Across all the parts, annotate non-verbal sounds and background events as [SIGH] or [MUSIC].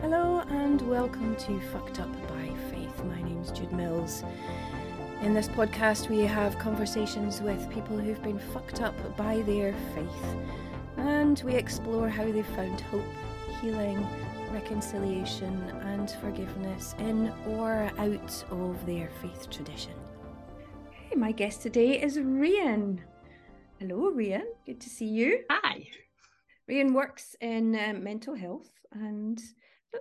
Hello and welcome to Fucked Up by Faith. My name's Jude Mills. In this podcast, we have conversations with people who've been fucked up by their faith, and we explore how they've found hope, healing, reconciliation, and forgiveness in or out of their faith tradition. Hey, my guest today is Rhian. Hello, Rhian. Good to see you. Hi. Rhian works in um, mental health and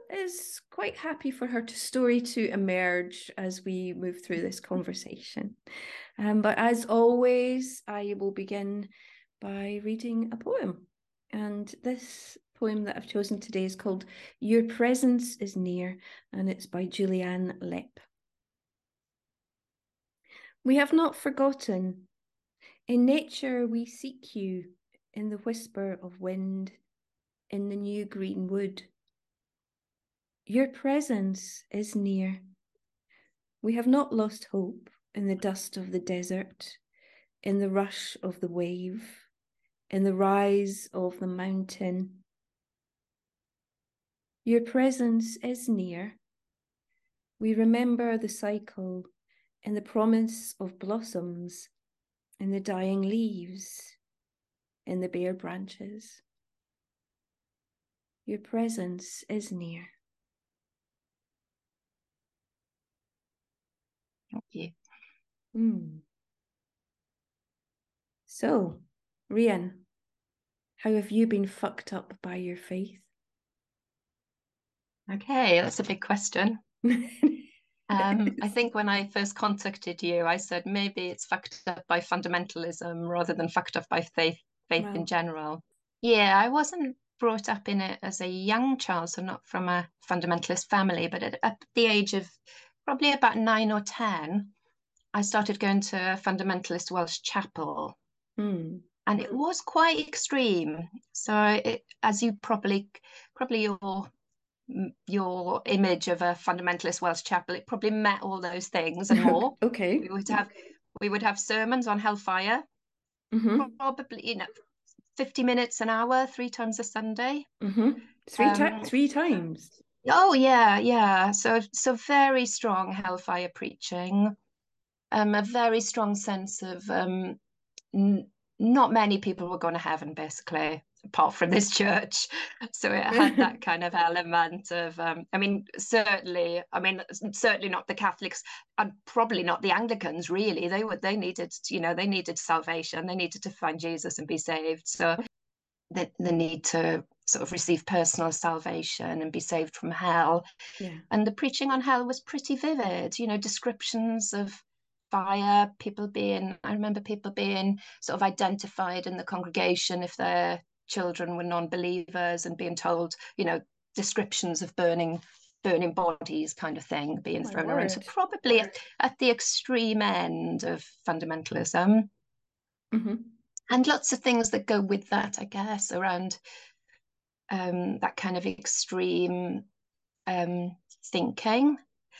is quite happy for her to story to emerge as we move through this conversation. Um, but as always, I will begin by reading a poem. And this poem that I've chosen today is called Your Presence is Near, and it's by Julianne Lepp. We have not forgotten. In nature, we seek you in the whisper of wind, in the new green wood your presence is near. We have not lost hope in the dust of the desert, in the rush of the wave, in the rise of the mountain. Your presence is near. We remember the cycle in the promise of blossoms, in the dying leaves, in the bare branches. Your presence is near. Thank you. Mm. So, Rhian, how have you been fucked up by your faith? Okay, that's a big question. [LAUGHS] Um, I [LAUGHS] think when I first contacted you, I said maybe it's fucked up by fundamentalism rather than fucked up by faith, faith Wow. in general. Yeah, I wasn't brought up in it as a young child, so not from a fundamentalist family, but at, at the age of probably about nine or ten, I started going to a fundamentalist Welsh chapel. Mm. and it was quite extreme. So, it, as you probably probably your your image of a fundamentalist Welsh chapel, it probably met all those things and [LAUGHS] more. okay. we would have we would have sermons on hellfire, Mm-hmm. probably you know, fifty minutes an hour, three times a Sunday. Mm-hmm. Three, Um, three times. Oh yeah, yeah. So so very strong hellfire preaching. Um, a very strong sense of um, n- not many people were going to heaven, basically, apart from this church. So it had [LAUGHS] that kind of element of, um, I mean, certainly, I mean, certainly not the Catholics, and probably not the Anglicans. Really, they were they needed, you know, they needed salvation. They needed to find Jesus and be saved. So the the need to sort of receive personal salvation and be saved from hell. Yeah. And the preaching on hell was pretty vivid. You know, descriptions of fire, people being, I remember people being sort of identified in the congregation if their children were non-believers and being told, you know, descriptions of burning burning bodies kind of thing being My thrown around. So probably at, at the extreme end of fundamentalism. Mm-hmm. And lots of things that go with that, I guess, around um, that kind of extreme um, thinking.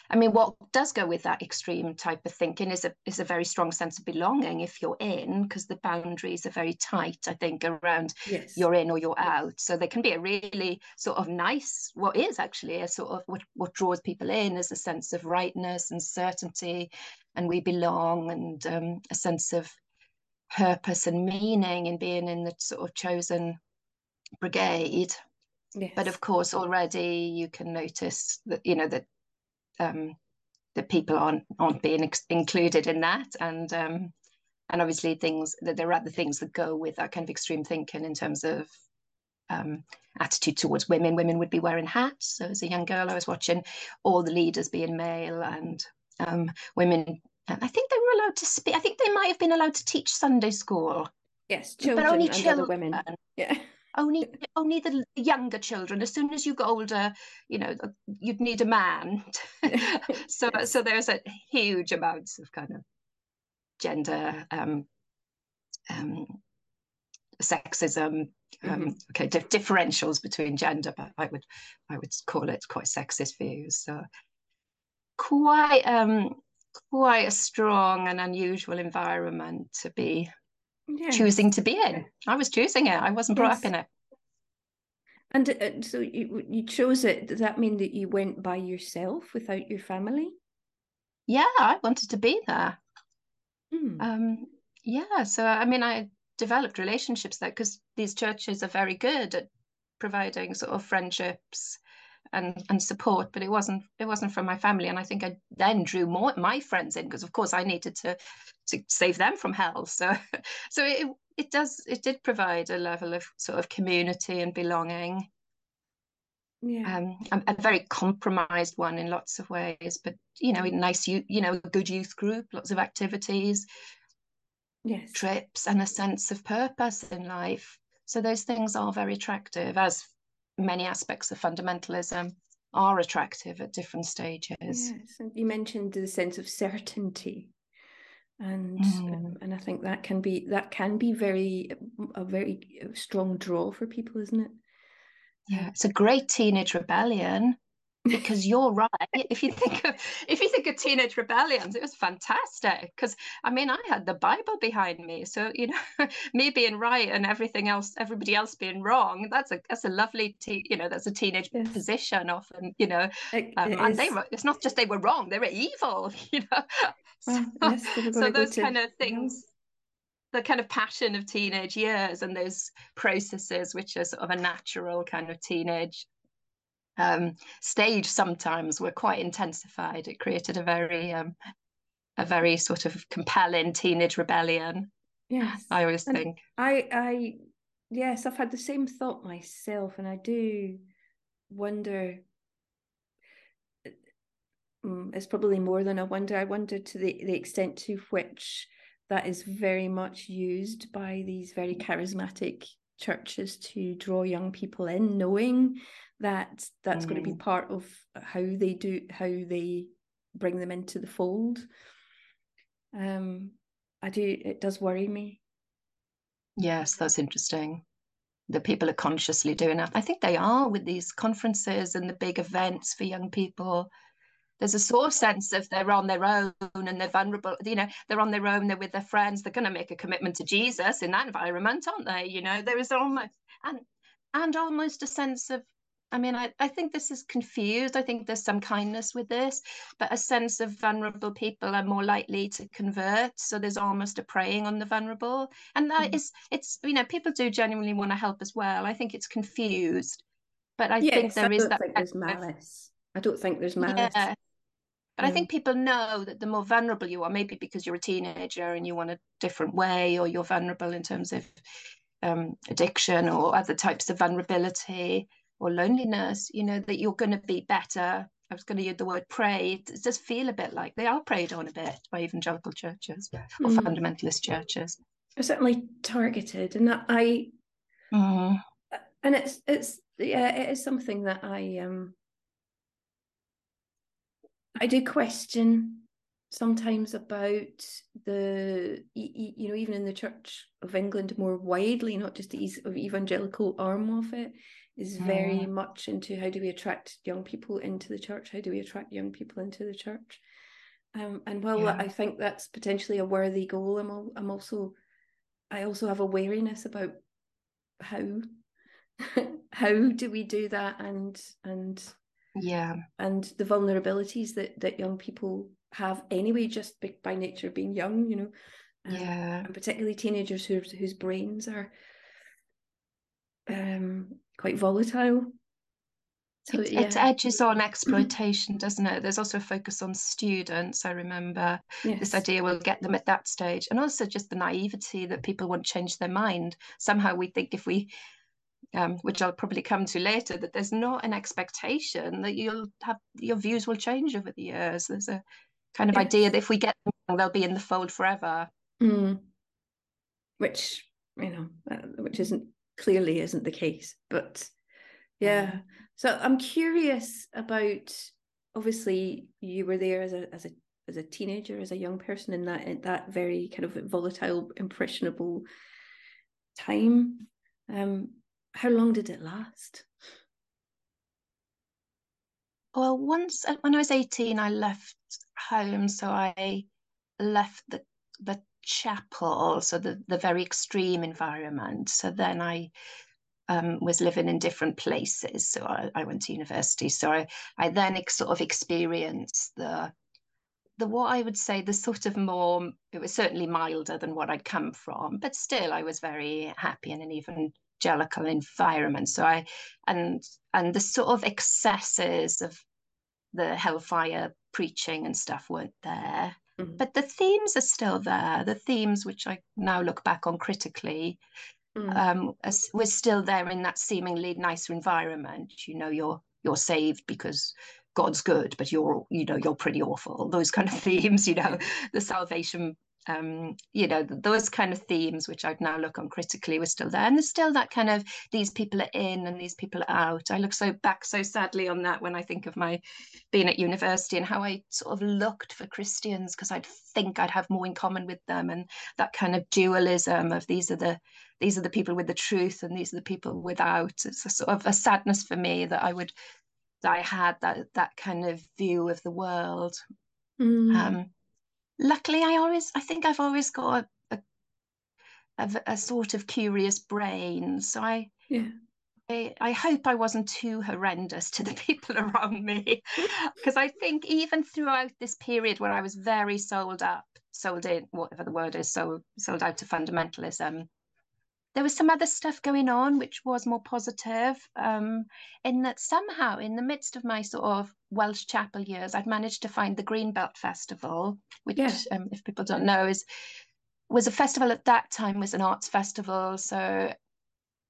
I mean, what does go with that extreme type of thinking is a is a very strong sense of belonging if you're in, because the boundaries are very tight, I think, around Yes. you're in or you're out. So there can be a really sort of nice, what is actually a sort of what, what draws people in is a sense of rightness and certainty, and we belong, and um, a sense of purpose and meaning in being in the sort of chosen brigade yes. but of course already you can notice that you know that um that people aren't aren't being ex- included in that. And um and obviously things that there are other things that go with that kind of extreme thinking in terms of um attitude towards women. Women would be wearing hats. So as a young girl i was watching all the leaders being male and um women i think they were allowed to speak i think they might have been allowed to teach sunday school. Yes, but only children women. Yeah. Only only the younger children. As soon as you got older you know you'd need a man [LAUGHS] [LAUGHS] so so there's a huge amounts of kind of gender um um sexism um okay dif- differentials between gender but i would i would call it quite sexist views. So quite um quite a strong and unusual environment to be choosing to be in. I was choosing it. I wasn't brought yes. up in it. And uh, so you, you chose it. Does that mean that you went by yourself without your family? Yeah, I wanted to be there. Hmm. Um, yeah, so I mean, I developed relationships there because these churches are very good at providing sort of friendships and and support but it wasn't it wasn't from my family. And i think i then drew more my friends in because of course i needed to to save them from hell. [LAUGHS] So so it it does it did provide a level of sort of community and belonging. Yeah. Um I'm a very compromised one in lots of ways but you know a nice you you know good youth group lots of activities. Yes. Trips and a sense of purpose in life. So those things are very attractive as many aspects of fundamentalism are attractive at different stages yes and you mentioned the sense of certainty and mm. and I think that can be that can be very a very strong draw for people, isn't it? Yeah, it's a great teenage rebellion because you're right. If you think of if you think of teenage rebellions, it was fantastic because I mean I had the Bible behind me, so you know [LAUGHS] me being right and everything else, everybody else being wrong. That's a that's a lovely te- you know that's a teenage yes. position often you know, it, um, it and they were it's not just they were wrong, they were evil. [LAUGHS] You know, well, so, yes, so those kind of things. The kind of passion of teenage years and those processes, which are sort of a natural kind of teenage um, stage sometimes were quite intensified. It created a very um, a very sort of compelling teenage rebellion. Yes, I always and think. I I yes, I've had the same thought myself, and I do wonder. Mm, it's probably more than I wonder. I wonder to the, the extent to which that is very much used by these very charismatic churches to draw young people in, knowing that that's mm. going to be part of how they do how they bring them into the fold. Um i do it does worry me. Yes that's interesting. That people are consciously doing that. I think they are with these conferences and the big events for young people there's a sort of sense of they're on their own and they're vulnerable you know they're on their own they're with their friends they're going to make a commitment to jesus in that environment aren't they you know there is almost and and almost a sense of I mean, I, I think this is confused. I think there's some kindness with this, but a sense of vulnerable people are more likely to convert. So there's almost a preying on the vulnerable. And that mm. is, it's, you know, people do genuinely want to help as well. I think it's confused. But I yes, think there I is that. Think there's malice. I don't think there's malice. Yeah. But I think people know that the more vulnerable you are, maybe because you're a teenager and you want a different way, or you're vulnerable in terms of um, addiction or other types of vulnerability or loneliness, you know, that you're going to be better. I was going to use the word pray. It does feel a bit like they are preyed on a bit by evangelical churches or mm. fundamentalist churches. They're certainly targeted, and that I, mm. and it's it's yeah, it is something that I um I do question sometimes about the you know even in the Church of England more widely, not just the evangelical arm of it, is very mm. much into how do we attract young people into the church? How do we attract young people into the church? Um, and while yeah. I think that's potentially a worthy goal, I'm I'm also I also have a wariness about how [LAUGHS] how do we do that and and yeah and the vulnerabilities that that young people have anyway just by, by nature of being young you know um, yeah and particularly teenagers whose whose brains are um quite volatile. So, it, yeah. it, edges on [CLEARS THROAT] exploitation, doesn't it? There's also a focus on students. I remember yes. this idea will get them at that stage, and also just the naivety that people won't change their mind. Somehow we think if we, um, which I'll probably come to later, that there's not an expectation that you'll have your views will change over the years. There's a kind of yes. idea that if we get them, they'll be in the fold forever. Mm. Which you know, uh, which isn't clearly isn't the case. But yeah, so I'm curious about. Obviously, you were there as a as a as a teenager, as a young person in that in that very kind of volatile, impressionable time. Um, how long did it last? Well, once uh, when I was 18, I left home. So I left the the chapel, so the the very extreme environment. So then I um, was living in different places. So I, I went to university. So I, I then ex- sort of experienced the the what I would say the sort of more it was certainly milder than what I'd come from, but still I was very happy in an evangelical environment. So I and and the sort of excesses of the hellfire preaching and stuff weren't there. Mm-hmm. But the themes are still there. The themes which I now look back on critically mm. um, we're still there in that seemingly nicer environment. You know, you're you're saved because God's good, but you're you know you're pretty awful. Those kind of [LAUGHS] themes, you know, the salvation um, you know, those kind of themes, which I'd now look on critically, were still there. And there's still that kind of these people are in and these people are out. I look so back so sadly on that when I think of my being at university and how I sort of looked for Christians because I'd think I'd have more in common with them and that kind of dualism of these are the these are the people with the truth and these are the people without. It's a sort of a sadness for me that I would that I had that that kind of view of the world. Mm. Um, luckily i always i think i've always got a, a, a sort of curious brain. So i yeah. I, I hope I wasn't too horrendous to the [LAUGHS] people around me. [LAUGHS] Because I think even throughout this period where I was very sold up, sold in, whatever the word is, so sold out to fundamentalism, there was some other stuff going on which was more positive um, in that somehow in the midst of my sort of welsh chapel years i'd managed to find the greenbelt festival which yeah. um, if people don't know is was a festival at that time was an arts festival so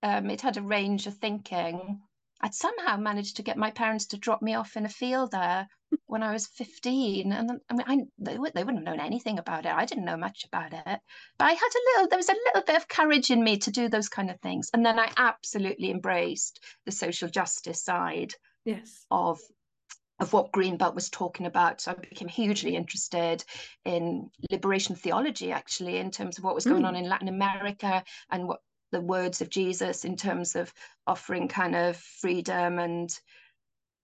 um, it had a range of thinking I'd somehow managed to get my parents to drop me off in a field there when I was 15. And I mean, I, they, they wouldn't have known anything about it. I didn't know much about it. But I had a little, there was a little bit of courage in me to do those kind of things. And then I absolutely embraced the social justice side yes. of of what Greenbelt was talking about. So I became hugely interested in liberation theology, actually, in terms of what was going mm. on in Latin America and what the words of Jesus in terms of offering kind of freedom and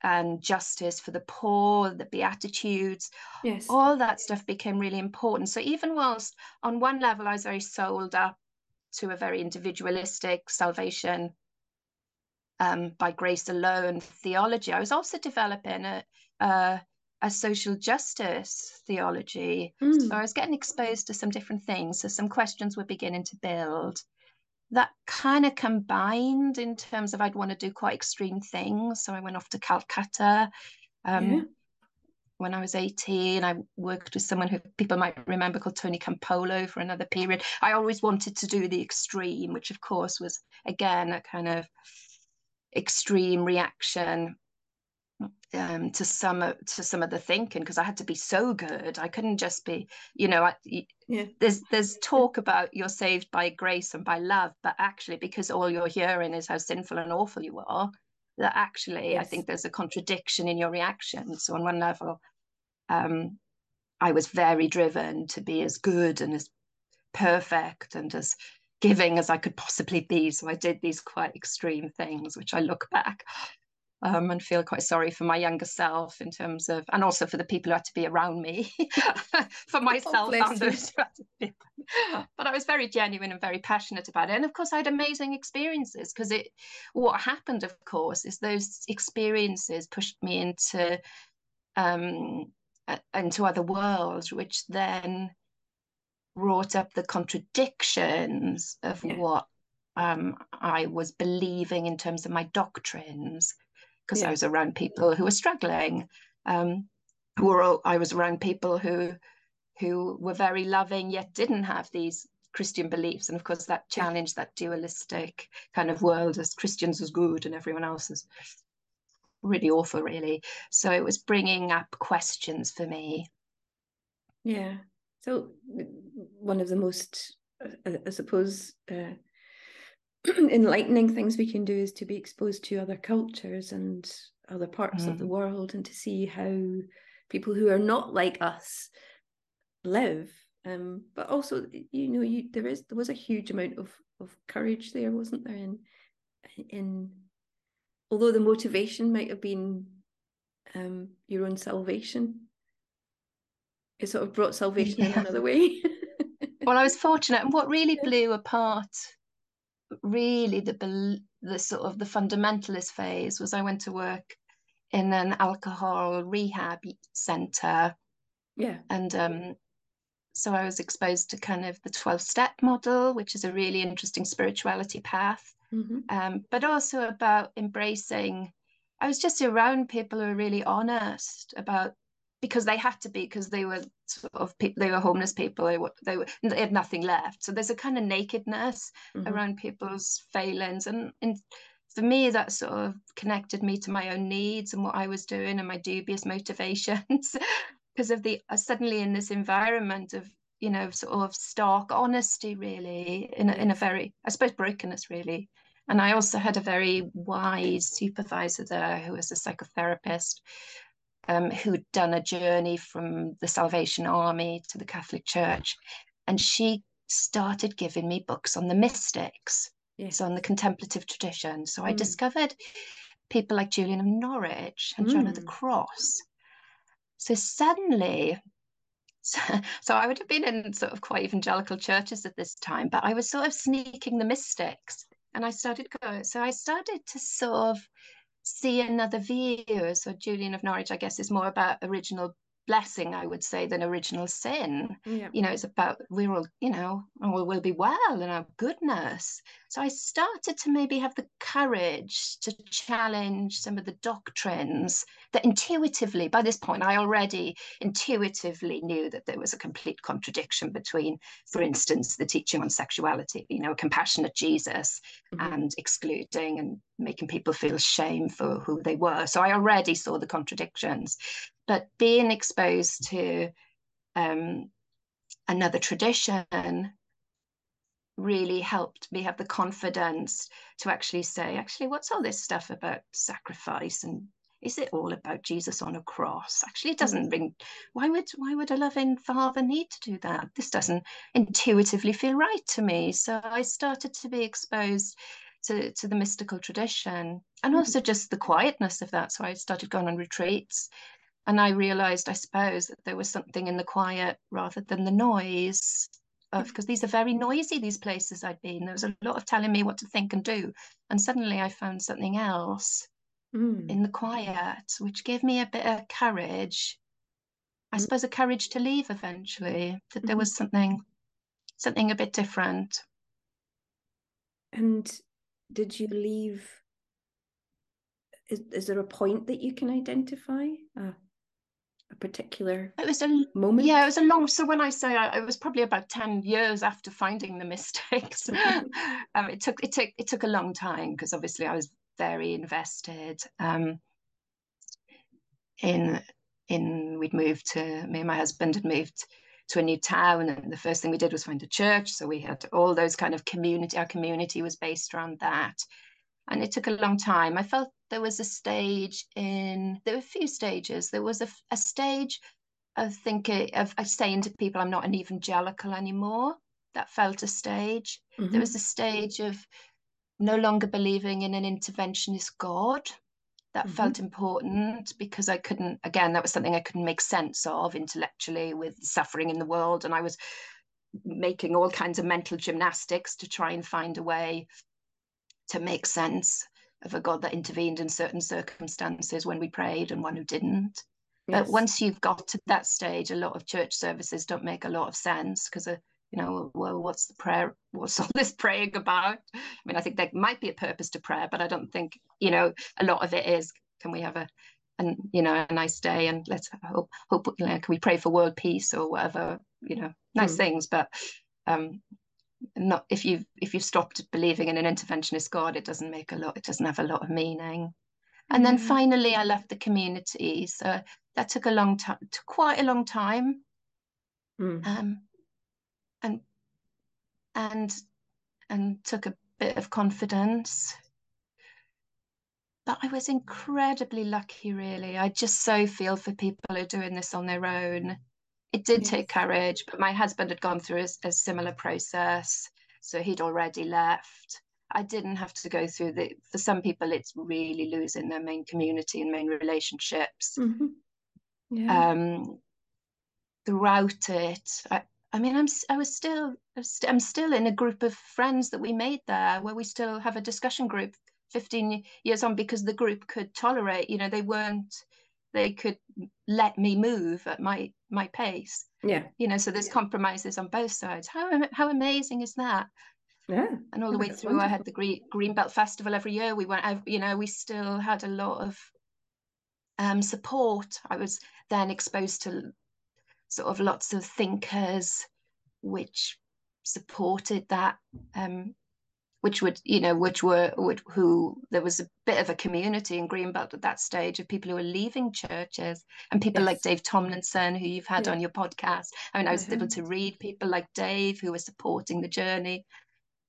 and justice for the poor, the Beatitudes, yes. all that stuff became really important. So even whilst on one level I was very sold up to a very individualistic salvation um, by grace alone theology, I was also developing a, a, a social justice theology. Mm. So I was getting exposed to some different things. So some questions were beginning to build that kind of combined in terms of I'd want to do quite extreme things. So I went off to Calcutta. Um, yeah. When I was 18, I worked with someone who people might remember called Tony Campolo for another period. I always wanted to do the extreme, which of course was again a kind of extreme reaction um, to some to some of the thinking because I had to be so good. I couldn't just be, you know, I, yeah. there's there's talk about you're saved by grace and by love, but actually because all you're hearing is how sinful and awful you are, that actually yes. I think there's a contradiction in your reaction. So on one level, um, I was very driven to be as good and as perfect and as giving as I could possibly be. So I did these quite extreme things, which I look back um, and feel quite sorry for my younger self in terms of, and also for the people who had to be around me, [LAUGHS] [LAUGHS] for oh, myself and those who had to be. But I was very genuine and very passionate about it. And of course, I had amazing experiences because it, what happened, of course, is those experiences pushed me into, um, into other worlds, which then brought up the contradictions of yeah. what um, I was believing in terms of my doctrines because yeah. I was around people who were struggling. Um, who were all, I was around people who who were very loving yet didn't have these Christian beliefs, and of course that challenged that dualistic kind of world as Christians was good and everyone else is really awful, really. So it was bringing up questions for me. Yeah. So one of the most, I suppose, uh, [CLEARS THROAT] enlightening things we can do is to be exposed to other cultures and other parts mm. of the mm. world and to see how people who are not like us live um, but also you know you there is there was a huge amount of of courage there wasn't there in in although the motivation might have been um, your own salvation it sort of brought salvation yeah. in another way [LAUGHS] well, I was fortunate, and what really blew apart, really the the sort of the fundamentalist phase was I went to work in an alcohol rehab center. Yeah, and um, so I was exposed to kind of the 12 step model, which is a really interesting spirituality path, mm-hmm. um, but also about embracing. I was just around people who are really honest about because they had to be because they were sort of they were homeless people they were they were they had nothing left. So there's a kind of nakedness mm-hmm. around people's failings and, and for me that sort of connected me to my own needs and what i was doing and my dubious motivations [LAUGHS] because of the uh, suddenly in this environment of you know sort of stark honesty really in a, in a very i suppose brokenness really. And i also had a very wise supervisor there who was a psychotherapist um, who'd done a journey from the salvation army to the catholic church and she started giving me books on the mystics yes. so on the contemplative tradition so mm. i discovered people like julian of norwich and mm. john of the mm. cross so suddenly, so, [LAUGHS] so I would have been in sort of quite evangelical churches at this time, but I was sort of sneaking the mystics. And I started going, so I started to sort of see another view. So Julian of Norwich, I guess, is more about original blessing, I would say, than original sin. Yeah. You know, it's about we're all, you know, oh, we'll be well and our goodness. So I started to maybe have the courage to challenge some of the doctrines that intuitively, by this point, I already intuitively knew that there was a complete contradiction between, for instance, the teaching on sexuality, you know, a compassionate Jesus mm-hmm. and excluding and making people feel shame for who they were. So I already saw the contradictions but being exposed to um, another tradition really helped me have the confidence to actually say, actually, what's all this stuff about sacrifice and is it all about Jesus on a cross? Actually, it doesn't mm. ring. Why would why would a loving father need to do that? This doesn't intuitively feel right to me. So I started to be exposed to, to the mystical tradition and mm. also just the quietness of that. So I started going on retreats and I realized, I suppose, that there was something in the quiet rather than the noise of because these are very noisy these places I'd been. There was a lot of telling me what to think and do, and suddenly I found something else mm. in the quiet, which gave me a bit of courage. I mm. suppose a courage to leave eventually. That there mm-hmm. was something, something a bit different. And did you leave? Is, is there a point that you can identify? Uh, a particular it was a moment? yeah it was a long so when i say I, it was probably about 10 years after finding the mistakes. [LAUGHS] [LAUGHS] Um, it took it took it took a long time because obviously i was very invested um, in in we'd moved to me and my husband had moved to a new town and the first thing we did was find a church. So we had all those kind of community our community was based around that. And it took a long time. I felt there was a stage in there were a few stages. There was a, a stage of thinking of, of, saying to people, "I'm not an evangelical anymore." That felt a stage. Mm-hmm. There was a stage of no longer believing in an interventionist God. That mm-hmm. felt important because I couldn't. Again, that was something I couldn't make sense of intellectually with suffering in the world, and I was making all kinds of mental gymnastics to try and find a way to make sense of a God that intervened in certain circumstances when we prayed and one who didn't. Yes. But once you've got to that stage, a lot of church services don't make a lot of sense because, uh, you know, well, what's the prayer? What's all [LAUGHS] this praying about? I mean, I think there might be a purpose to prayer, but I don't think, you know, a lot of it is can we have a, and you know, a nice day and let's hope, hope you know, can we pray for world peace or whatever, you know, nice mm. things. But um, not if you if you've stopped believing in an interventionist god it doesn't make a lot it doesn't have a lot of meaning. And then mm. finally i left the community. So that took a long time took quite a long time. Mm. um, and and and took a bit of confidence. But i was incredibly lucky really. I just so feel for people who are doing this on their own it did yes. take courage, but my husband had gone through a, a, similar process. So he'd already left. I didn't have to go through the, for some people, it's really losing their main community and main relationships. Mm-hmm. Yeah. Um, throughout it, I, I mean, I'm I was still I'm still in a group of friends that we made there, where we still have a discussion group 15 years on because the group could tolerate. You know, they weren't they could let me move at my my pace. Yeah. You know, so there's compromises on both sides. How how amazing is that? Yeah. And all the way through, wonderful. I had the Green Greenbelt Festival every year. We went, you know, we still had a lot of um, support. I was then exposed to sort of lots of thinkers which supported that um, which would you know which were would, who there was a bit of a community in greenbelt at that stage of people who were leaving churches and people yes. like dave tomlinson who you've had yeah. on your podcast i mean i was able to read people like dave who were supporting the journey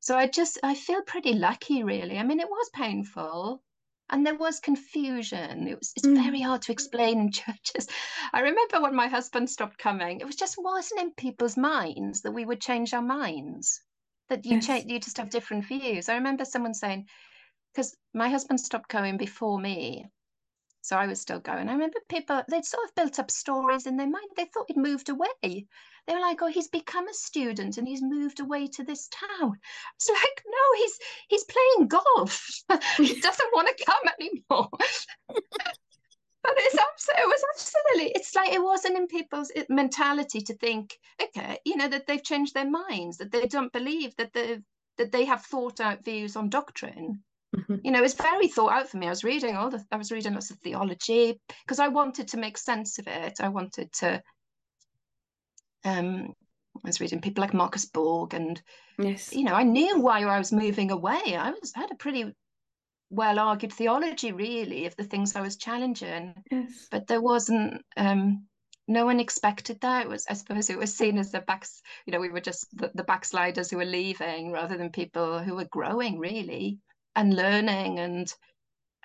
so i just i feel pretty lucky really i mean it was painful and there was confusion. It was it's mm. very hard to explain in [LAUGHS] churches. I remember when my husband stopped coming, it was just wasn't in people's minds that we would change our minds, that you yes. change, you just have different views. I remember someone saying, because my husband stopped going before me, so I was still going. I remember people, they'd sort of built up stories in their mind. They thought he'd moved away. They were like, oh, he's become a student and he's moved away to this town. It's like, no, he's he's playing golf. [LAUGHS] he [LAUGHS] doesn't want to come anymore. [LAUGHS] but it's absolutely, it was absolutely, it's like it wasn't in people's mentality to think, okay, you know, that they've changed their minds, that they don't believe that they that they have thought out views on doctrine. Mm-hmm. You know, it's very thought out for me. I was reading all the, I was reading lots of theology because I wanted to make sense of it. I wanted to, um, I was reading people like Marcus Borg, and yes, you know, I knew why I was moving away. I was I had a pretty well argued theology, really, of the things I was challenging. Yes, but there wasn't. Um, no one expected that. It was, I suppose, it was seen as the backs. You know, we were just the, the backsliders who were leaving, rather than people who were growing, really and learning and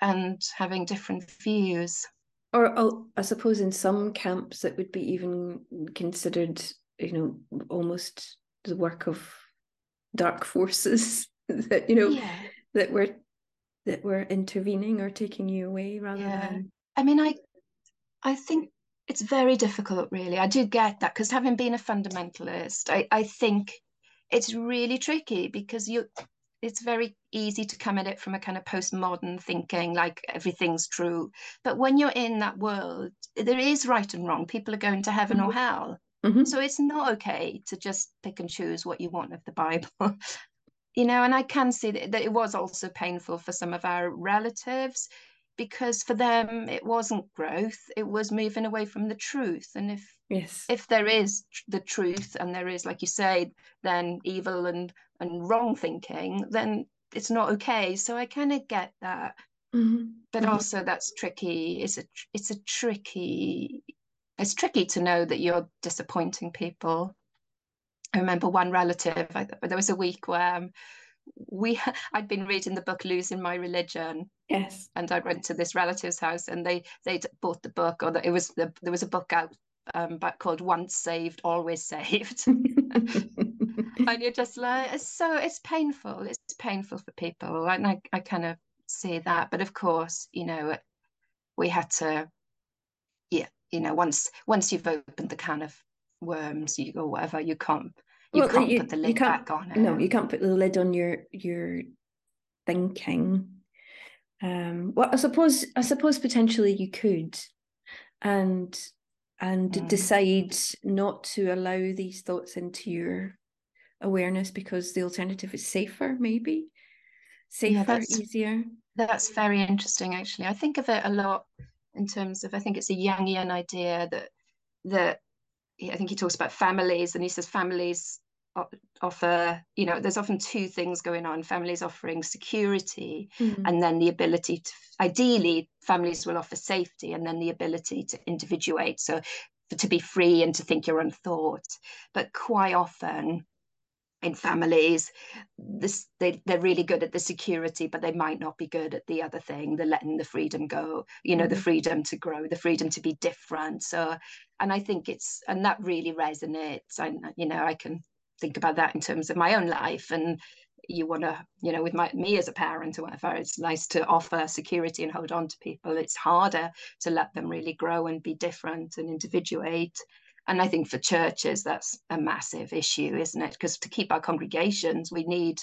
and having different views. Or oh, I suppose in some camps it would be even considered, you know, almost the work of dark forces [LAUGHS] that you know yeah. that were that were intervening or taking you away rather yeah. than. I mean, I I think it's very difficult, really. I do get that because having been a fundamentalist, I I think it's really tricky because you it's very easy to come at it from a kind of postmodern thinking like everything's true but when you're in that world there is right and wrong people are going to heaven mm-hmm. or hell mm-hmm. so it's not okay to just pick and choose what you want of the bible [LAUGHS] you know and i can see that, that it was also painful for some of our relatives because for them it wasn't growth it was moving away from the truth. And if yes. if there is the truth and there is like you say then evil and and wrong thinking then it's not okay. So i kind of get that. Mm-hmm. but mm-hmm. also that's tricky. It's a it's a tricky it's tricky to know that you're disappointing people i remember one relative I, there was a week where um, we [LAUGHS] I'd been reading the book Losing My Religion. Yes. And I went to this relative's house and they they bought the book or the, it was the, there was a book out um but called Once Saved Always Saved. [LAUGHS] and you're just like it's so it's painful. It's painful for people. And I, I kind of see that. But of course, you know, we had to yeah, you know, once once you've opened the can of worms, you go whatever, you can't you well, can't you, put the lid back on it. No, you can't put the lid on your your thinking. Um, well, I suppose I suppose potentially you could, and and mm. decide not to allow these thoughts into your awareness because the alternative is safer, maybe safer, yeah, that's, easier. That's very interesting, actually. I think of it a lot in terms of I think it's a Jungian idea that that I think he talks about families and he says families offer you know there's often two things going on families offering security mm-hmm. and then the ability to ideally families will offer safety and then the ability to individuate so to be free and to think your own thoughts but quite often in families this they, they're really good at the security but they might not be good at the other thing the letting the freedom go you know mm-hmm. the freedom to grow the freedom to be different. So and i think it's and that really resonates. I you know i can think about that in terms of my own life and you want to you know with my me as a parent or whatever it's nice to offer security and hold on to people. It's harder to let them really grow and be different and individuate and I think for churches that's a massive issue, isn't it? Because to keep our congregations, we need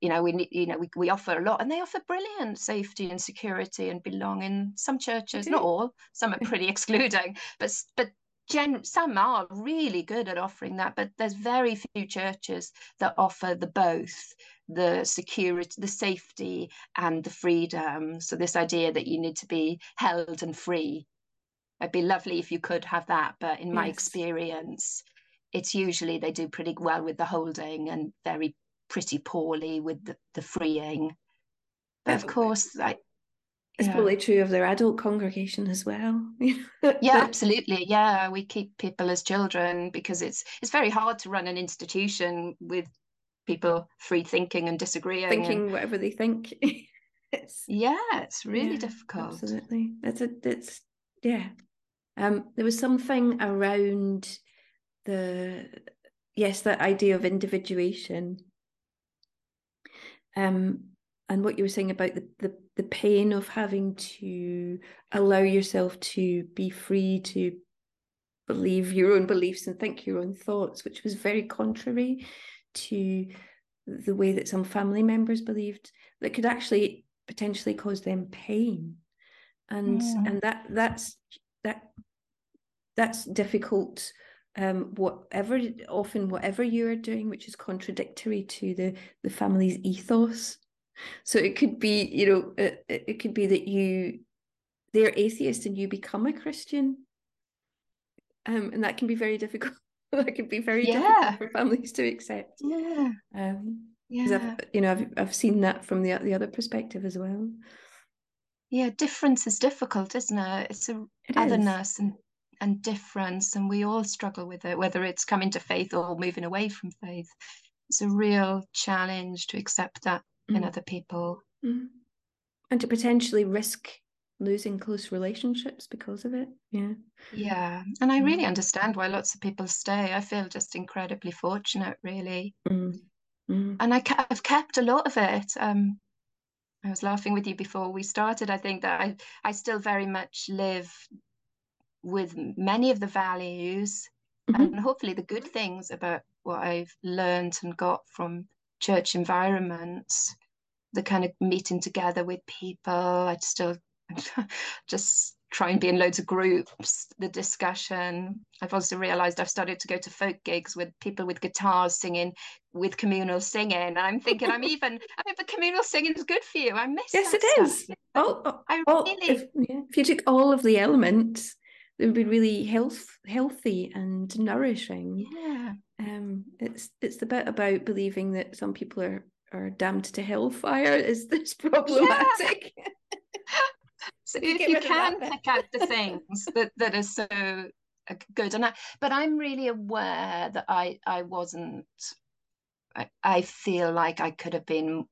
you know we need you know we, we offer a lot and they offer brilliant safety and security and belonging. Some churches not all some are [LAUGHS] pretty excluding but but gen, some are really good at offering that. But there's very few churches that offer the both the security the safety and the freedom. So this idea that you need to be held and free it'd be lovely if you could have that but in my yes. experience it's usually they do pretty well with the holding and very pretty poorly with the, the freeing. But of course, like it's yeah. probably true of their adult congregation as well. [LAUGHS] yeah, absolutely. Yeah, we keep people as children because it's it's very hard to run an institution with people free thinking and disagreeing, thinking and... whatever they think. [LAUGHS] it's yeah, it's really yeah, difficult. Absolutely, it's a it's yeah. Um, there was something around the yes, that idea of individuation um, and what you were saying about the, the the pain of having to allow yourself to be free to believe your own beliefs and think your own thoughts, which was very contrary to the way that some family members believed that could actually potentially cause them pain and yeah. and that that's that that's difficult um, whatever often whatever you are doing which is contradictory to the the family's ethos. So it could be you know it, it could be that you they're atheist and you become a christian. Um, and that can be very difficult [LAUGHS] that can be very yeah. difficult for families to accept. Yeah. Um yeah I've, you know I've, I've seen that from the the other perspective as well. Yeah difference is difficult isn't it? It's a it otherness is. and and difference and we all struggle with it whether it's coming to faith or moving away from faith it's a real challenge to accept that mm. in other people mm. and to potentially risk losing close relationships because of it yeah yeah and i really mm. understand why lots of people stay i feel just incredibly fortunate really mm. Mm. and I, have kept a lot of it um, I was laughing with you before we started. I think that I, I still very much live with many of the values mm-hmm. and hopefully the good things about what I've learned and got from church environments, the kind of meeting together with people. I still [LAUGHS] just try and be in loads of groups, the discussion. I've also realized I've started to go to folk gigs with people with guitars singing with communal singing. And I'm thinking I'm even [LAUGHS] I mean but communal singing is good for you. I miss Yes it stuff. is. Oh, oh, I oh, really if, yeah, if you took all of the elements it would be really health healthy and nourishing. Yeah. Um, it's it's the bit about believing that some people are are damned to hellfire is this [LAUGHS] problematic. Yeah. [LAUGHS] so [LAUGHS] if you can pick out the things that that are so uh, good, and I, but I'm really aware that I I wasn't. I, I feel like I could have been.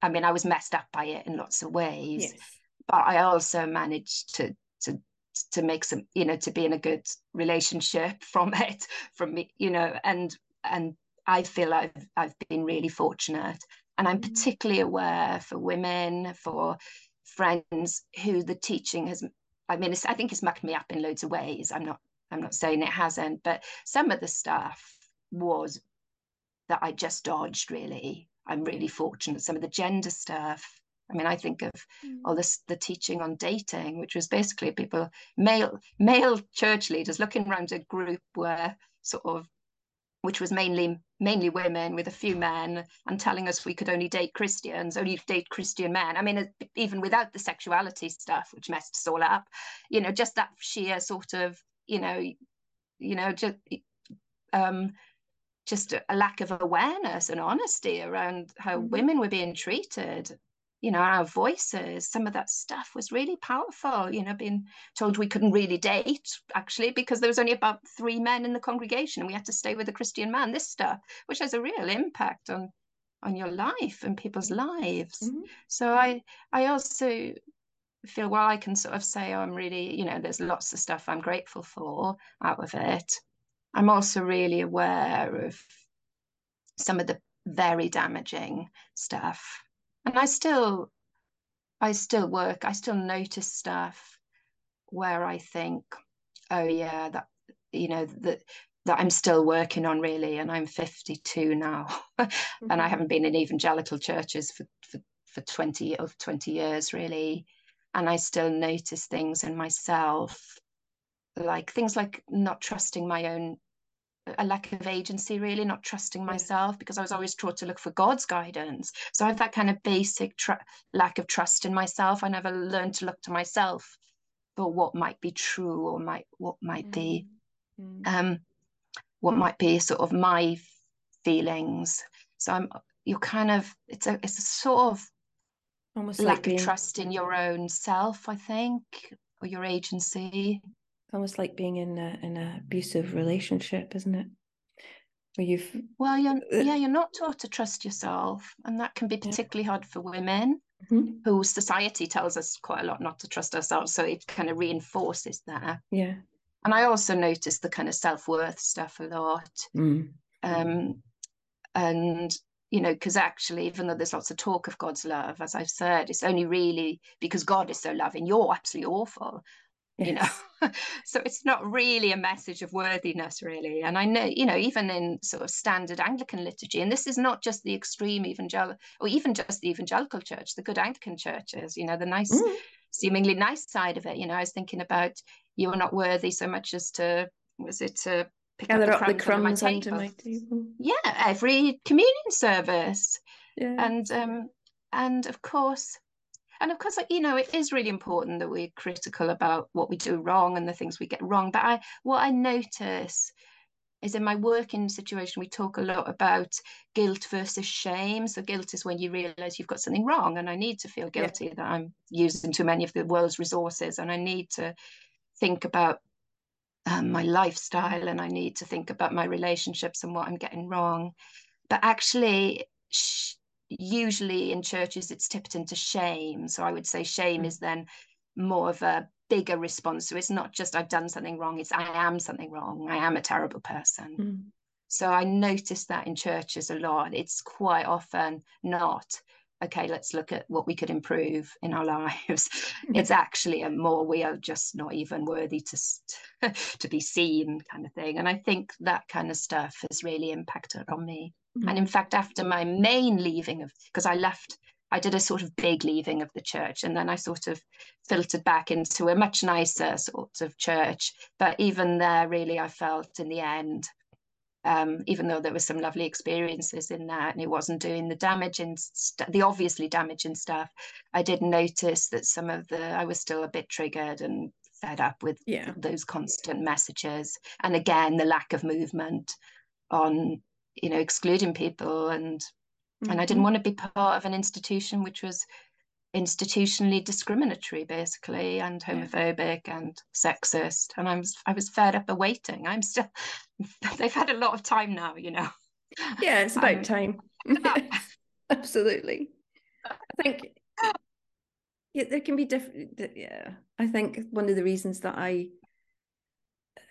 I mean, I was messed up by it in lots of ways, yes. but I also managed to to to make some you know to be in a good relationship [LAUGHS] from it from me you know and and i feel i've i've been really fortunate. And i'm mm-hmm. particularly aware for women for friends who the teaching has i mean i think it's mucked me up in loads of ways. I'm not i'm not saying it hasn't but some of the stuff was that i just dodged really. I'm really fortunate. Some of the gender stuff I mean, I think of mm. all this the teaching on dating, which was basically people male male church leaders looking around a group where sort of which was mainly mainly women with a few men and telling us we could only date Christians, only date Christian men. I mean, even without the sexuality stuff, which messed us all up, you know, just that sheer sort of, you know, you know, just um, just a lack of awareness and honesty around how mm-hmm. women were being treated you know our voices some of that stuff was really powerful you know being told we couldn't really date actually because there was only about three men in the congregation and we had to stay with a christian man this stuff which has a real impact on on your life and people's lives. Mm-hmm. so i i also feel well i can sort of say oh, i'm really you know there's lots of stuff i'm grateful for out of it. I'm also really aware of some of the very damaging stuff and I still I still work, I still notice stuff where I think, oh yeah, that you know that that I'm still working on really, and I'm 52 now, mm-hmm. [LAUGHS] and I mm-hmm. haven't been in evangelical churches for for, for 20 of 20 years really, and I still notice things in myself, like things like not trusting my own a lack of agency really not trusting myself because i was always taught to look for god's guidance. So i have that kind of basic tr- lack of trust in myself. I never learned to look to myself for what might be true or might what might be mm. um what might be sort of my feelings. So i'm you're kind of it's a it's a sort of almost lack like being... of trust in your own self i think or your agency almost like being in a, in an abusive relationship, isn't it? Where you've well, you're uh, yeah, you're not taught to trust yourself, and that can be particularly yeah. hard for women. Mm-hmm. Who society tells us quite a lot not to trust ourselves, so it kind of reinforces that. Yeah, and I also noticed the kind of self worth stuff a lot, mm. um, and you know, because actually, even though there's lots of talk of God's love, as I've said, it's only really because God is so loving. You're absolutely awful. You know [LAUGHS] so it's not really a message of worthiness really. And i know you know even in sort of standard anglican liturgy and this is not just the extreme evangelical or even just the evangelical church the good anglican churches you know the nice mm. seemingly nice side of it. You know i was thinking about you are not worthy so much as to was it to pick Gather up, the crumbs, the crumbs under my table. Yeah every communion service. Yeah. and um and of course and of course you know it is really important that we're critical about what we do wrong and the things we get wrong. But i what i notice is in my working situation we talk a lot about guilt versus shame. So guilt is when you realize you've got something wrong and i need to feel guilty yeah. that i'm using too many of the world's resources and i need to think about um, my lifestyle and i need to think about my relationships and what i'm getting wrong. But actually sh- usually in churches it's tipped into shame. So I would say shame mm. is then more of a bigger response. So it's not just I've done something wrong, it's I am something wrong. I am a terrible person. Mm. So I notice that in churches a lot. It's quite often not, okay, let's look at what we could improve in our [LAUGHS] lives. [LAUGHS] it's actually a more we are just not even worthy to [LAUGHS] to be seen kind of thing. And I think that kind of stuff has really impacted on me. Mm-hmm. And in fact, after my main leaving of, because I left, I did a sort of big leaving of the church, and then I sort of filtered back into a much nicer sort of church. But even there, really, I felt in the end, um, even though there were some lovely experiences in that, and it wasn't doing the damaging, st- the obviously damaging stuff, I did notice that some of the, I was still a bit triggered and fed up with yeah. those constant messages, and again the lack of movement on you know excluding people. And mm-hmm. and I didn't mm-hmm. want to be part of an institution which was institutionally discriminatory basically and homophobic yeah. and sexist. And I'm I was fed up of waiting. I'm still [LAUGHS] they've had a lot of time now you know. Yeah it's about um, time. [LAUGHS] absolutely. I think yeah there can be different yeah. I think one of the reasons that I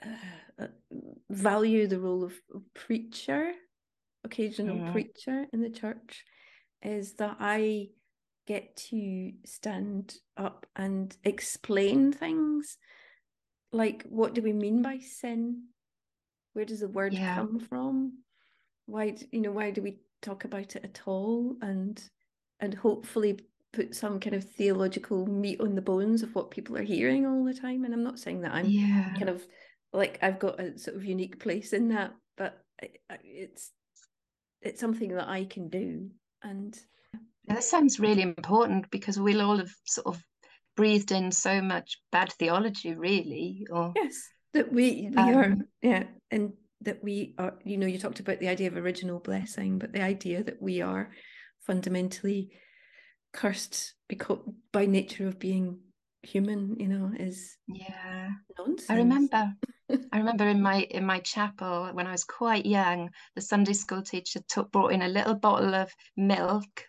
uh, uh value the role of preacher occasional mm. preacher in the church is that I get to stand up and explain things like what do we mean by sin where does the word yeah. come from why you know why do we talk about it at all and and hopefully put some kind of theological meat on the bones of what people are hearing all the time and i'm not saying that i'm yeah. kind of like i've got a sort of unique place in that but it's it's something that I can do. And yeah, that sounds really important because we'll all have sort of breathed in so much bad theology, really. Or yes, that we we um, are yeah, and that we are. You know, you talked about the idea of original blessing, but the idea that we are fundamentally cursed because by nature of being human you know is yeah nonsense. i remember i remember in my in my chapel when i was quite young the sunday school teacher took brought in a little bottle of milk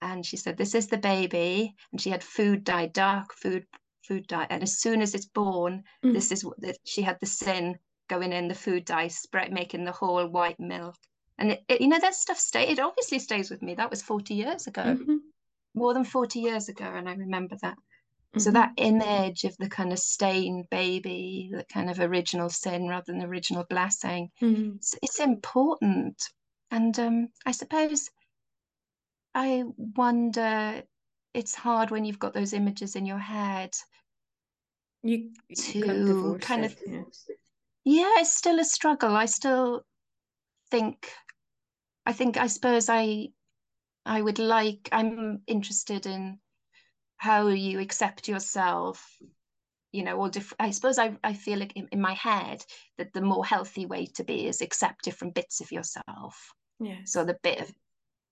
and she said this is the baby and she had food dye dark food food dye and as soon as it's born mm. this is what she had the sin going in the food dye spread making the whole white milk and it, it, you know that stuff stay it obviously stays with me that was 40 years ago mm-hmm. more than 40 years ago and i remember that So that image of the kind of stained baby, the kind of original sin rather than the original blessing, Mm. it's, it's important. And um, I suppose I wonder it's hard when you've got those images in your head You, you to kind it, of yeah. yeah it's still a struggle i still think i think i suppose i i would like i'm interested in how you accept yourself you know or diff- i suppose i, I feel like in, in my head that the more healthy way to be is accept different bits of yourself. Yeah so the bit of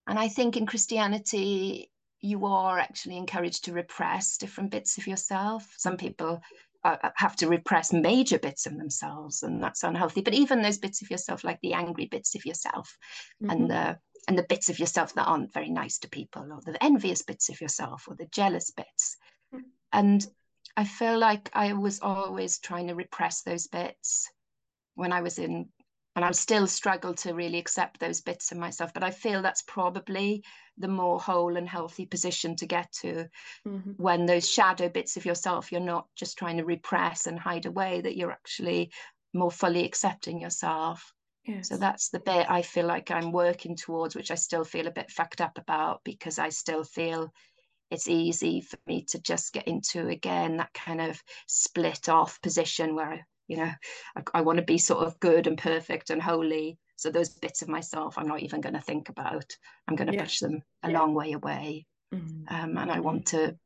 and i think in christianity you are actually encouraged to repress different bits of yourself. Some people uh, have to repress major bits of themselves and that's unhealthy. But even those bits of yourself like the angry bits of yourself Mhm. and the and the bits of yourself that aren't very nice to people or the envious bits of yourself or the jealous bits Mm. and i feel like i was always trying to repress those bits when i was in and I still struggle to really accept those bits of myself. But I feel that's probably the more whole and healthy position to get to Mhm. when those shadow bits of yourself, you're not just trying to repress and hide away, that you're actually more fully accepting yourself. Yes. So that's the bit I feel like I'm working towards, which I still feel a bit fucked up about because I still feel it's easy for me to just get into again that kind of split off position where you know I, I want to be sort of good and perfect and holy so those bits of myself i'm not even going to think about i'm going to Yeah. push them a Yeah. long way away Mhm. um, and i want to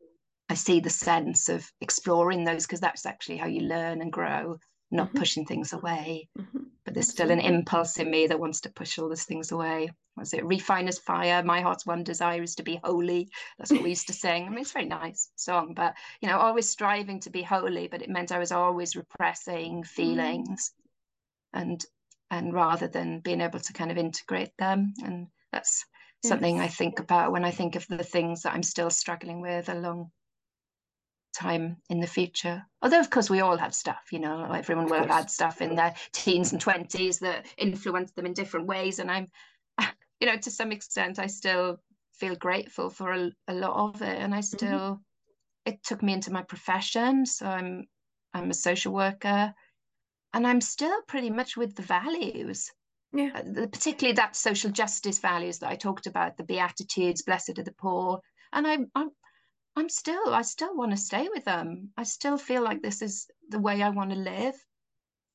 i see the sense of exploring those because that's actually how you learn and grow not Mhm. pushing things away Mhm. But there's still an impulse in me that wants to push all those things away. Was it refiner's fire? My heart's one desire is to be holy. That's what we used to [LAUGHS] sing. I mean, it's a very nice song, but you know, always striving to be holy, but it meant I was always repressing mm. feelings and and rather than being able to kind of integrate them. And that's something I think about when I think of the things that I'm still struggling with a long time in the future. Although, of course, we all have stuff, you know, everyone will have had stuff in their teens and 20s that influenced them in different ways. And I'm, [LAUGHS] you know, to some extent, I still feel grateful for a, a lot of it. And I still, it took me into my profession. So I'm, I'm a social worker and I'm still pretty much with the values Yeah. uh, particularly that social justice values that I talked about, the beatitudes, blessed are the poor, and I'm I'm I'm still I still want to stay with them. I still feel like this is the way I want to live.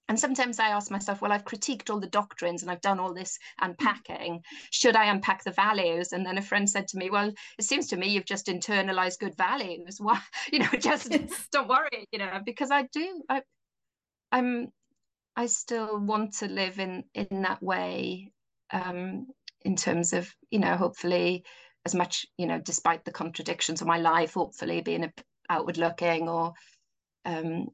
And sometimes I ask myself, well, I've critiqued all the doctrines and I've done all this unpacking. Should I unpack the values? And then a friend said to me, well, it seems to me you've just internalized good values. [LAUGHS] Why, you know, just [LAUGHS] don't worry, you know, because I do. I, I'm I still want to live in in that way, um, in terms of you know, hopefully, as much you know, despite the contradictions of my life, hopefully being a, outward looking or um,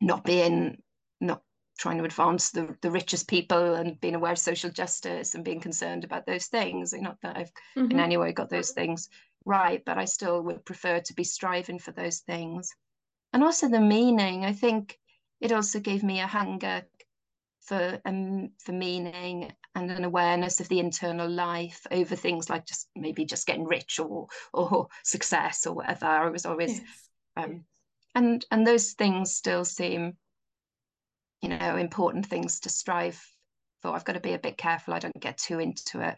not being not trying to advance the the richest people and being aware of social justice and being concerned about those things. Not that I've in Mhm. any way got those things right, but I still would prefer to be striving for those things. And also the meaning. I think it also gave me a hunger for um for meaning and an awareness of the internal life over things like just maybe just getting rich or or success or whatever. I was always Yes. um and and those things still seem you know important things to strive for. I've got to be a bit careful I don't get too into it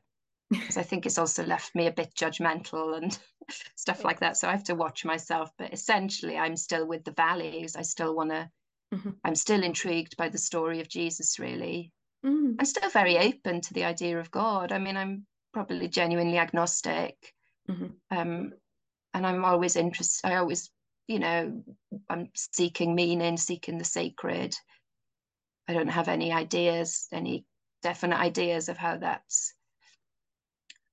because I [LAUGHS] think it's also left me a bit judgmental and [LAUGHS] stuff like that. So I have to watch myself. But essentially, I'm still with the values. I still want to. Mhm. I'm still intrigued by the story of Jesus. Really, Mm. I'm still very open to the idea of God. I mean, I'm probably genuinely agnostic, Mhm. um, and I'm always interested. I always, you know, I'm seeking meaning, seeking the sacred. I don't have any ideas, any definite ideas of how that's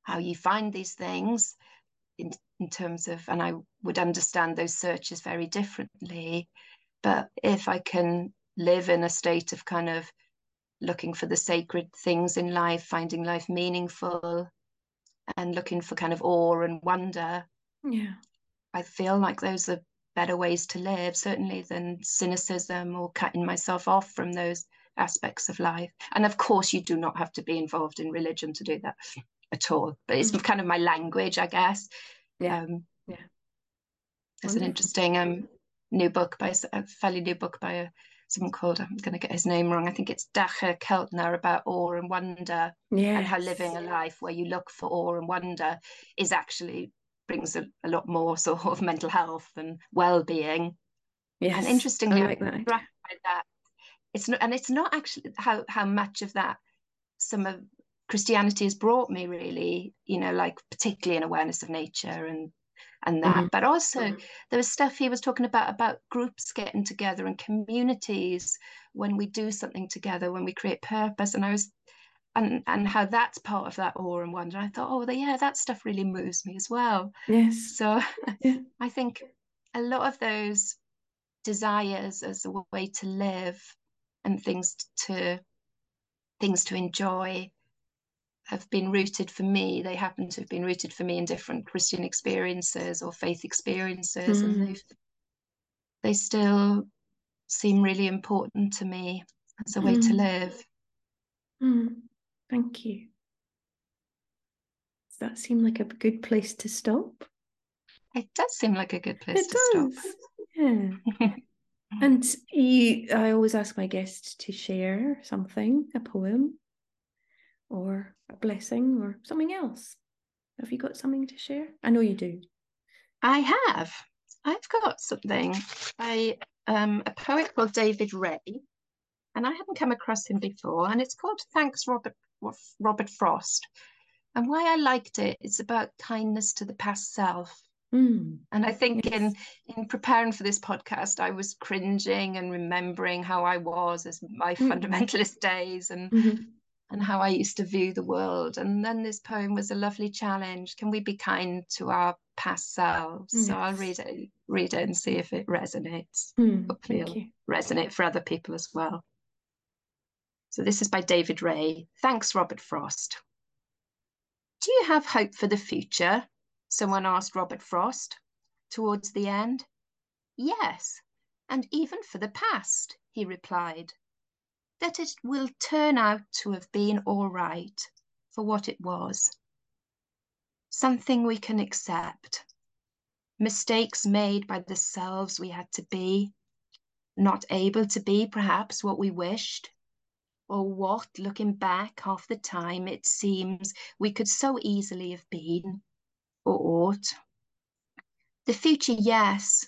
how you find these things in, in terms of, and I would understand those searches very differently. But if I can live in a state of kind of looking for the sacred things in life, finding life meaningful, and looking for kind of awe and wonder, Yeah. I feel like those are better ways to live, certainly than cynicism or cutting myself off from those aspects of life. And of course, you do not have to be involved in religion to do that [LAUGHS] at all. But it's Mhm. kind of my language, I guess. Yeah. Um, Yeah. There's an interesting um, new book by a fairly new book by a, someone called I'm going to get his name wrong. I think it's Dacher Keltner about awe and wonder, yes. and how living a life where you look for awe and wonder is actually brings a, a lot more [LAUGHS] sort of mental health and well-being. Yes, and interestingly, I like that. that it's not, and it's not actually how how much of that some of Christianity has brought me really, you know, like particularly an awareness of nature and and that. Mm-hmm. But also there was stuff he was talking about about groups getting together and communities when we do something together, when we create purpose. And I was and and how that's part of that awe and wonder. I thought, oh yeah, that stuff really moves me as well. Yes. So [LAUGHS] yeah. I think a lot of those desires as a way to live and things to things to enjoy have been rooted for me. They happen to have been rooted for me in different Christian experiences or faith experiences, mm. and they they still seem really important to me as a mm. way to mm. live. Mm. Thank you. Does that seem like a good place to stop? It does seem like a good place it to does. stop. Yeah. [LAUGHS] and you, I always ask my guests to share something, a poem, or a blessing or something else. Have you got something to share? I know you do. I have. I've got something by um, a poet called David Ray, and I hadn't come across him before, and it's called Thanks Robert Robert Frost. And why I liked it, it's about kindness to the past self. Mm. And I think yes. in in preparing for this podcast, I was cringing and remembering how I was as my mm. fundamentalist [LAUGHS] days and mm-hmm and how I used to view the world. And then this poem was a lovely challenge. Can we be kind to our past selves? Yes. So I'll read it, read it and see if it resonates. Mm, Hopefully it'll resonate for other people as well. So this is by David Ray. Thanks, Robert Frost. Do you have hope for the future? Someone asked Robert Frost towards the end. Yes, and even for the past, he replied that it will turn out to have been all right for what it was. Something we can accept. Mistakes made by the selves we had to be, not able to be perhaps what we wished, or what, looking back half the time, it seems we could so easily have been or ought. The future, yes,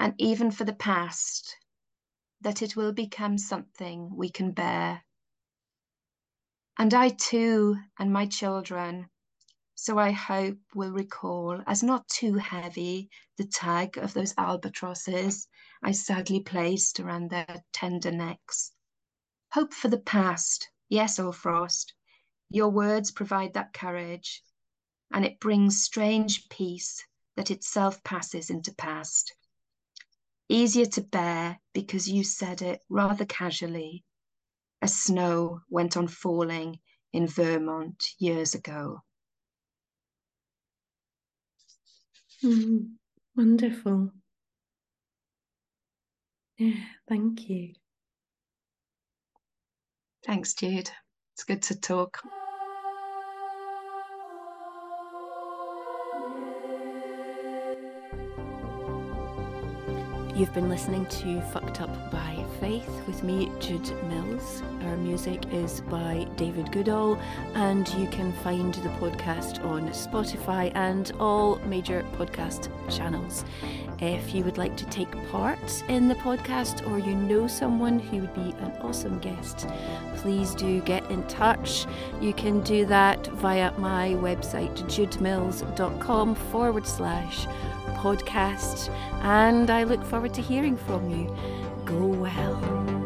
and even for the past, that it will become something we can bear. And I too, and my children, so I hope will recall as not too heavy the tag of those albatrosses I sadly placed around their tender necks. Hope for the past, yes, O Frost, your words provide that courage, and it brings strange peace that itself passes into past easier to bear because you said it rather casually, as snow went on falling in Vermont years ago. Mm, wonderful. Yeah, thank you. Thanks, Jude. It's good to talk. You've been listening to Fucked Up by Faith with me, Jude Mills. Our music is by David Goodall, and you can find the podcast on Spotify and all major podcast channels. If you would like to take part in the podcast or you know someone who would be an awesome guest, please do get in touch. You can do that via my website, judemills.com forward slash podcast, and I look forward to hearing from you. Go well.